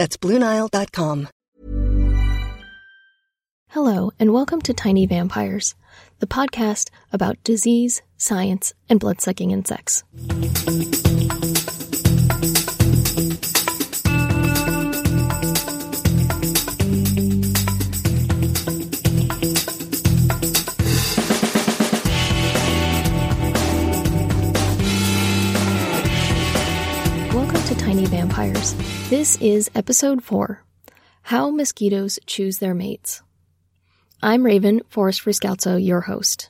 That's BlueNile.com. Hello, and welcome to Tiny Vampires, the podcast about disease, science, and blood sucking insects. This is episode 4 How Mosquitoes Choose Their Mates. I'm Raven, Forest Scoutso, your host.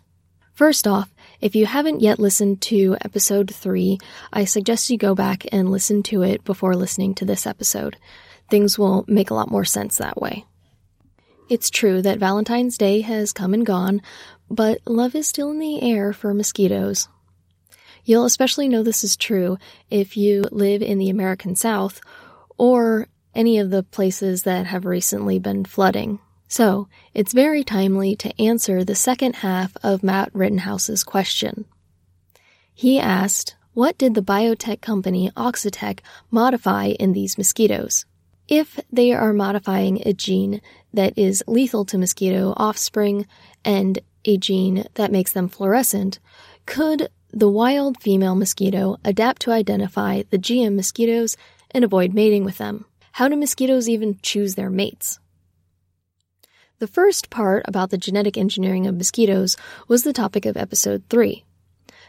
First off, if you haven't yet listened to episode 3, I suggest you go back and listen to it before listening to this episode. Things will make a lot more sense that way. It's true that Valentine's Day has come and gone, but love is still in the air for mosquitoes. You'll especially know this is true if you live in the American South or any of the places that have recently been flooding. So, it's very timely to answer the second half of Matt Rittenhouse's question. He asked, What did the biotech company Oxitec modify in these mosquitoes? If they are modifying a gene that is lethal to mosquito offspring and a gene that makes them fluorescent, could the wild female mosquito adapt to identify the GM mosquitoes and avoid mating with them. How do mosquitoes even choose their mates? The first part about the genetic engineering of mosquitoes was the topic of episode 3.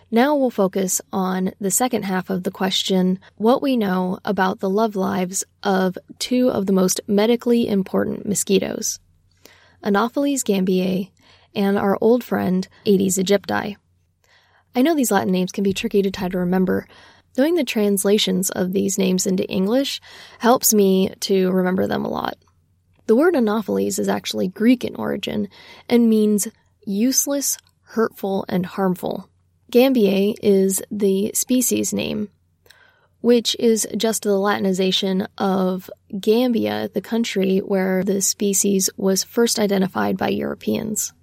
Now we'll focus on the second half of the question what we know about the love lives of two of the most medically important mosquitoes Anopheles gambiae and our old friend Aedes aegypti. I know these Latin names can be tricky to try to remember. Knowing the translations of these names into English helps me to remember them a lot. The word Anopheles is actually Greek in origin and means useless, hurtful, and harmful. Gambiae is the species name, which is just the Latinization of Gambia, the country where the species was first identified by Europeans.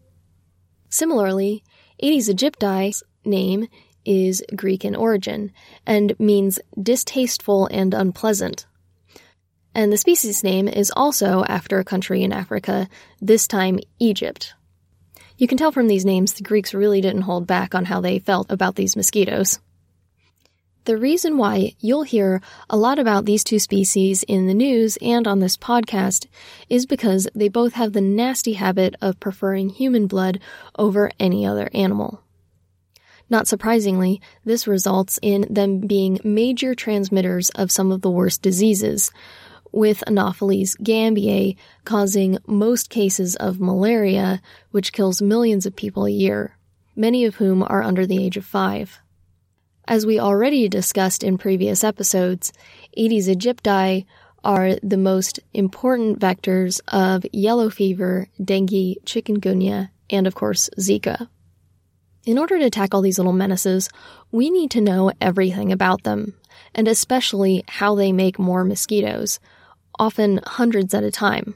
Similarly, Aedes aegypti's name is Greek in origin and means distasteful and unpleasant. And the species name is also after a country in Africa, this time Egypt. You can tell from these names the Greeks really didn't hold back on how they felt about these mosquitoes. The reason why you'll hear a lot about these two species in the news and on this podcast is because they both have the nasty habit of preferring human blood over any other animal. Not surprisingly, this results in them being major transmitters of some of the worst diseases, with Anopheles gambiae causing most cases of malaria, which kills millions of people a year, many of whom are under the age of five. As we already discussed in previous episodes, Aedes aegypti are the most important vectors of yellow fever, dengue, chikungunya, and of course, Zika. In order to tackle these little menaces, we need to know everything about them, and especially how they make more mosquitoes, often hundreds at a time.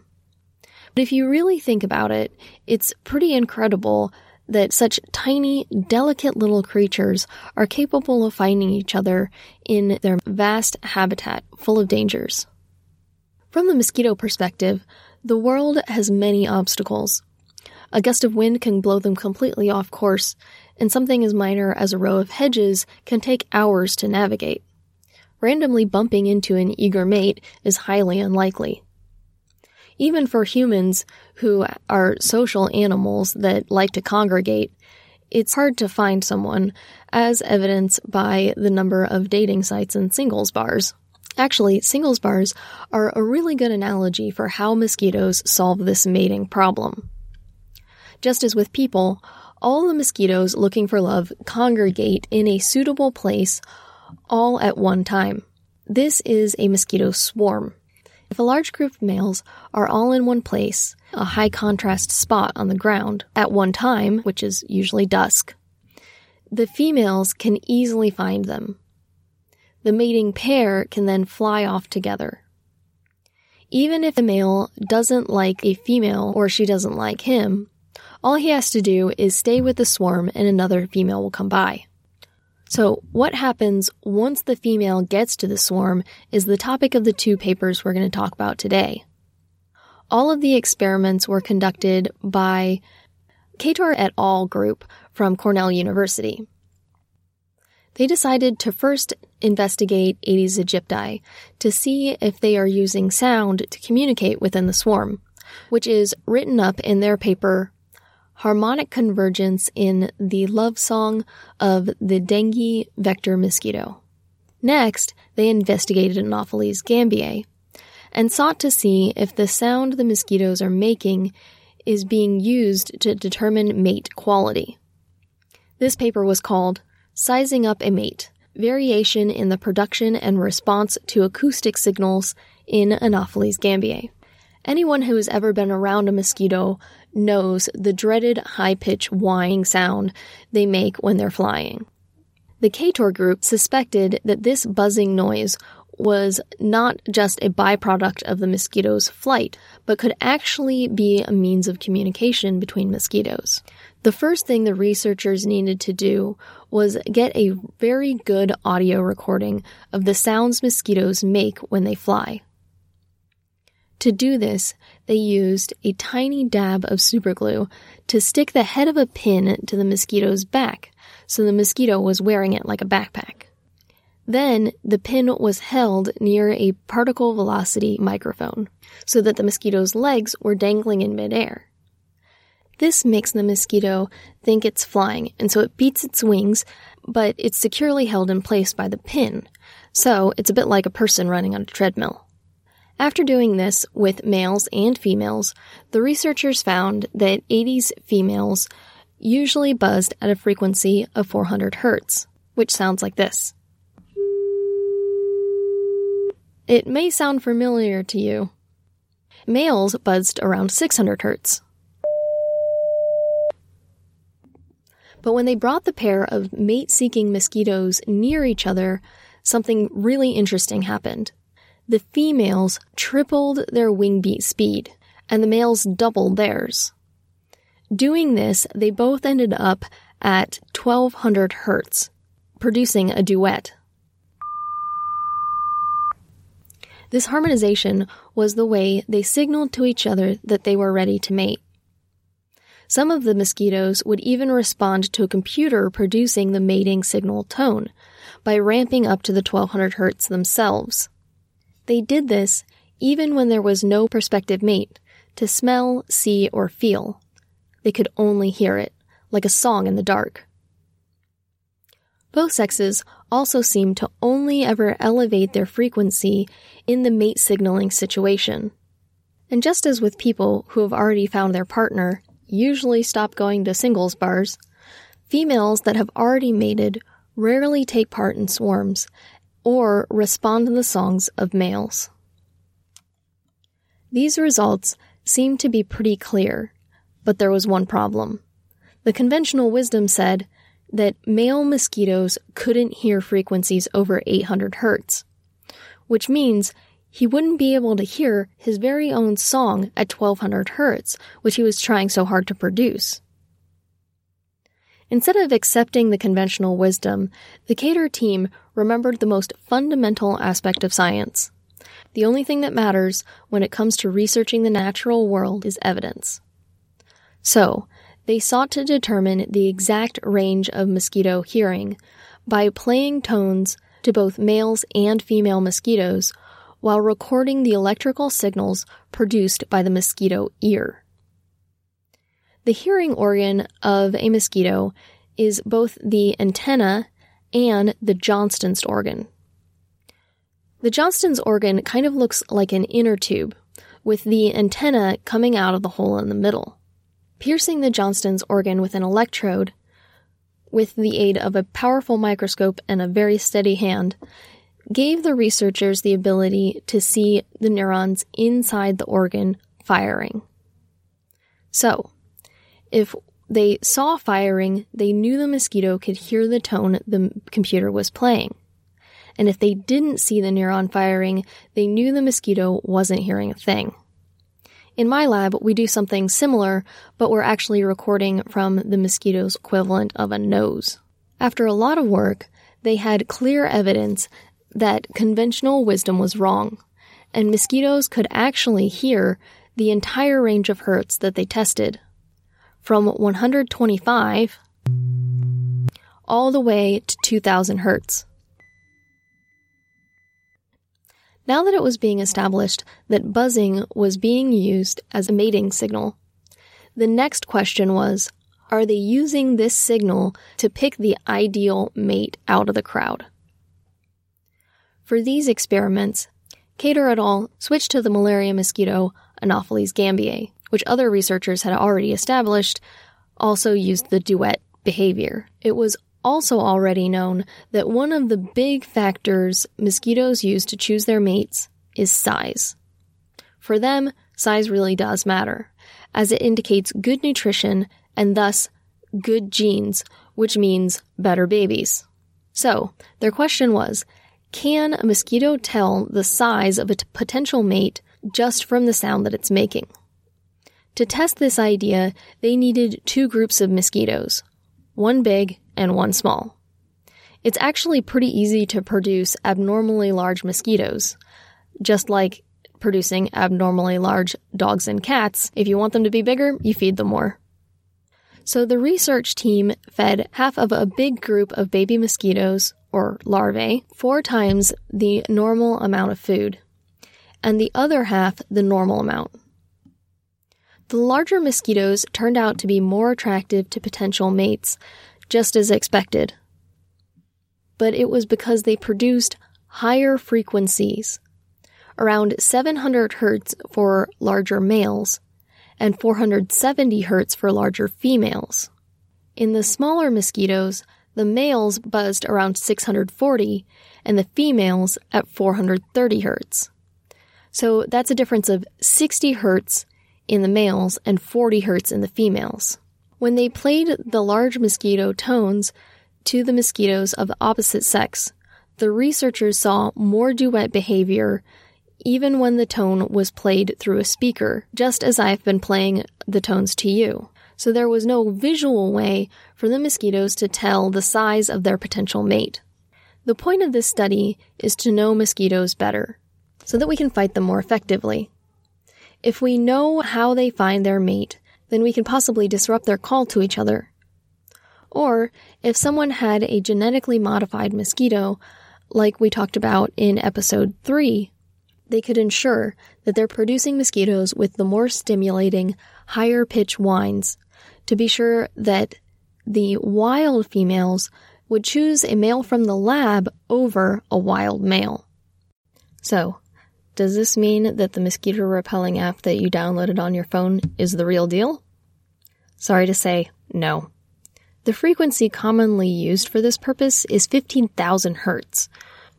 But if you really think about it, it's pretty incredible that such tiny, delicate little creatures are capable of finding each other in their vast habitat full of dangers. From the mosquito perspective, the world has many obstacles. A gust of wind can blow them completely off course, and something as minor as a row of hedges can take hours to navigate. Randomly bumping into an eager mate is highly unlikely. Even for humans who are social animals that like to congregate, it's hard to find someone, as evidenced by the number of dating sites and singles bars. Actually, singles bars are a really good analogy for how mosquitoes solve this mating problem. Just as with people, all the mosquitoes looking for love congregate in a suitable place all at one time. This is a mosquito swarm. If a large group of males are all in one place, a high contrast spot on the ground, at one time, which is usually dusk, the females can easily find them. The mating pair can then fly off together. Even if the male doesn't like a female or she doesn't like him, all he has to do is stay with the swarm and another female will come by. So, what happens once the female gets to the swarm is the topic of the two papers we're going to talk about today. All of the experiments were conducted by Cator et al. group from Cornell University. They decided to first investigate Aedes aegypti to see if they are using sound to communicate within the swarm, which is written up in their paper harmonic convergence in the love song of the dengue vector mosquito. Next, they investigated Anopheles gambiae and sought to see if the sound the mosquitoes are making is being used to determine mate quality. This paper was called Sizing Up a Mate Variation in the Production and Response to Acoustic Signals in Anopheles gambiae. Anyone who has ever been around a mosquito knows the dreaded high pitched whining sound they make when they're flying. The Cator group suspected that this buzzing noise was not just a byproduct of the mosquito's flight, but could actually be a means of communication between mosquitoes. The first thing the researchers needed to do was get a very good audio recording of the sounds mosquitoes make when they fly. To do this, they used a tiny dab of superglue to stick the head of a pin to the mosquito's back, so the mosquito was wearing it like a backpack. Then the pin was held near a particle velocity microphone, so that the mosquito's legs were dangling in midair. This makes the mosquito think it's flying, and so it beats its wings, but it's securely held in place by the pin, so it's a bit like a person running on a treadmill. After doing this with males and females, the researchers found that Aedes females usually buzzed at a frequency of 400 hertz, which sounds like this. It may sound familiar to you. Males buzzed around 600 hertz. But when they brought the pair of mate seeking mosquitoes near each other, something really interesting happened the females tripled their wingbeat speed, and the males doubled theirs. Doing this, they both ended up at 1200 hertz, producing a duet. This harmonization was the way they signaled to each other that they were ready to mate. Some of the mosquitoes would even respond to a computer producing the mating signal tone by ramping up to the 1200 hertz themselves. They did this even when there was no prospective mate to smell, see, or feel. They could only hear it, like a song in the dark. Both sexes also seem to only ever elevate their frequency in the mate signaling situation. And just as with people who have already found their partner usually stop going to singles bars, females that have already mated rarely take part in swarms or respond to the songs of males. These results seemed to be pretty clear, but there was one problem. The conventional wisdom said that male mosquitoes couldn't hear frequencies over 800 hertz, which means he wouldn't be able to hear his very own song at 1200 hertz, which he was trying so hard to produce. Instead of accepting the conventional wisdom, the Cator team remembered the most fundamental aspect of science. The only thing that matters when it comes to researching the natural world is evidence. So, they sought to determine the exact range of mosquito hearing by playing tones to both males and female mosquitoes while recording the electrical signals produced by the mosquito ear. The hearing organ of a mosquito is both the antenna and the Johnston's organ. The Johnston's organ kind of looks like an inner tube, with the antenna coming out of the hole in the middle. Piercing the Johnston's organ with an electrode, with the aid of a powerful microscope and a very steady hand, gave the researchers the ability to see the neurons inside the organ firing. So, if they saw firing, they knew the mosquito could hear the tone the computer was playing. And if they didn't see the neuron firing, they knew the mosquito wasn't hearing a thing. In my lab, we do something similar, but we're actually recording from the mosquito's equivalent of a nose. After a lot of work, they had clear evidence that conventional wisdom was wrong, and mosquitoes could actually hear the entire range of hertz that they tested, from 125 all the way to 2000 hertz. Now that it was being established that buzzing was being used as a mating signal, the next question was are they using this signal to pick the ideal mate out of the crowd? For these experiments, Cator et al. switched to the malaria mosquito Anopheles gambiae, which other researchers had already established also used the duet behavior. It was also already known that one of the big factors mosquitoes use to choose their mates is size. For them, size really does matter, as it indicates good nutrition and thus good genes, which means better babies. So, their question was Can a mosquito tell the size of a t- potential mate just from the sound that it's making? To test this idea, they needed two groups of mosquitoes, one big and one small. It's actually pretty easy to produce abnormally large mosquitoes, just like producing abnormally large dogs and cats. If you want them to be bigger, you feed them more. So the research team fed half of a big group of baby mosquitoes, or larvae, four times the normal amount of food, and the other half the normal amount. The larger mosquitoes turned out to be more attractive to potential mates, just as expected. But it was because they produced higher frequencies, around 700 Hz for larger males and 470 Hz for larger females. In the smaller mosquitoes, the males buzzed around 640 and the females at 430 Hz. So that's a difference of 60 Hz in the males and 40 hertz in the females. When they played the large mosquito tones to the mosquitoes of the opposite sex, the researchers saw more duet behavior even when the tone was played through a speaker, just as I've been playing the tones to you. So there was no visual way for the mosquitoes to tell the size of their potential mate. The point of this study is to know mosquitoes better, so that we can fight them more effectively. If we know how they find their mate, then we can possibly disrupt their call to each other. Or, if someone had a genetically modified mosquito, like we talked about in episode 3, they could ensure that they're producing mosquitoes with the more stimulating, higher pitch whines to be sure that the wild females would choose a male from the lab over a wild male. So, does this mean that the mosquito repelling app that you downloaded on your phone is the real deal? Sorry to say, no. The frequency commonly used for this purpose is 15,000 hertz,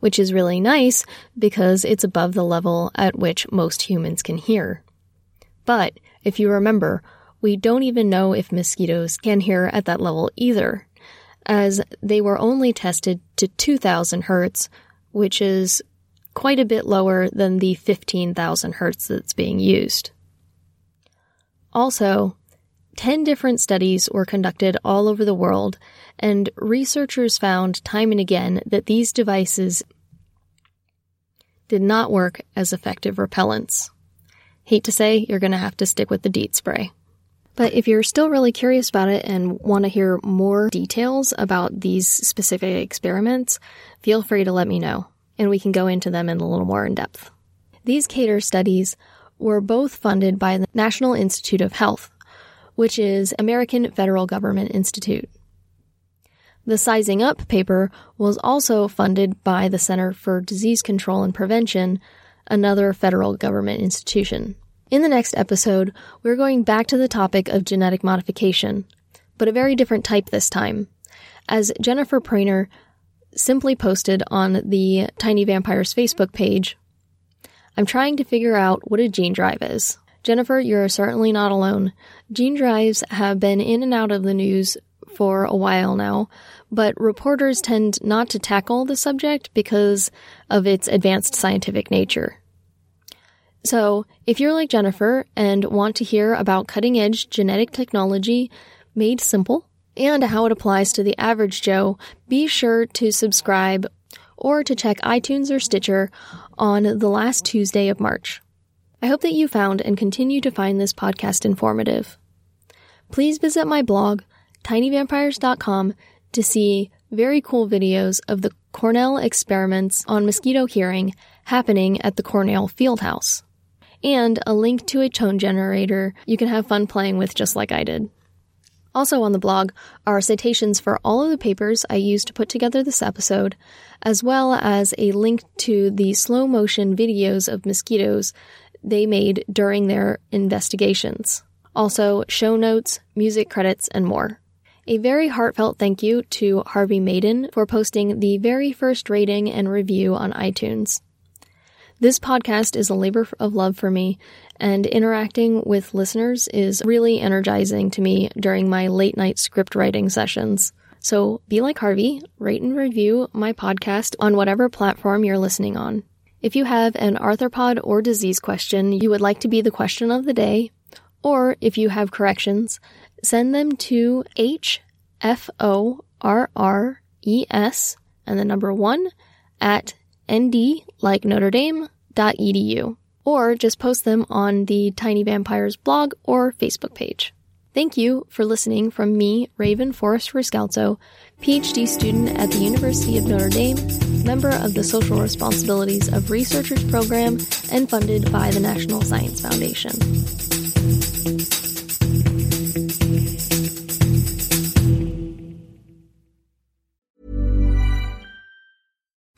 which is really nice because it's above the level at which most humans can hear. But if you remember, we don't even know if mosquitoes can hear at that level either, as they were only tested to 2000 hertz, which is quite a bit lower than the 15,000 hertz that's being used. Also, 10 different studies were conducted all over the world, and researchers found time and again that these devices did not work as effective repellents. Hate to say, you're going to have to stick with the DEET spray. But if you're still really curious about it and want to hear more details about these specific experiments, feel free to let me know and we can go into them in a little more in depth. These Cator studies were both funded by the National Institute of Health, which is American Federal Government Institute. The Sizing Up paper was also funded by the Center for Disease Control and Prevention, another federal government institution. In the next episode, we're going back to the topic of genetic modification, but a very different type this time. As Jennifer Prainer simply posted on the Tiny Vampires Facebook page, I'm trying to figure out what a gene drive is. Jennifer, you're certainly not alone. Gene drives have been in and out of the news for a while now, but reporters tend not to tackle the subject because of its advanced scientific nature. So, if you're like Jennifer and want to hear about cutting edge genetic technology made simple and how it applies to the average Joe, be sure to subscribe or to check iTunes or Stitcher on the last Tuesday of March. I hope that you found and continue to find this podcast informative. Please visit my blog, tinyvampires.com, to see very cool videos of the Cornell experiments on mosquito hearing happening at the Cornell Fieldhouse, and a link to a tone generator you can have fun playing with just like I did. Also on the blog are citations for all of the papers I used to put together this episode, as well as a link to the slow motion videos of mosquitoes they made during their investigations. Also, show notes, music credits, and more. A very heartfelt thank you to Harvey Maiden for posting the very first rating and review on iTunes. This podcast is a labor of love for me, and interacting with listeners is really energizing to me during my late night script writing sessions. So be like Harvey, rate and review my podcast on whatever platform you're listening on. If you have an arthropod or disease question you would like to be the question of the day, or if you have corrections, send them to hforres and the number one at nd like Notre Dame dot edu, or just post them on the Tiny Vampires blog or Facebook page. Thank you for listening from me, Raven Forrest Riscalzo, PhD student at the University of Notre Dame, member of the Social Responsibilities of Researchers program, and funded by the National Science Foundation.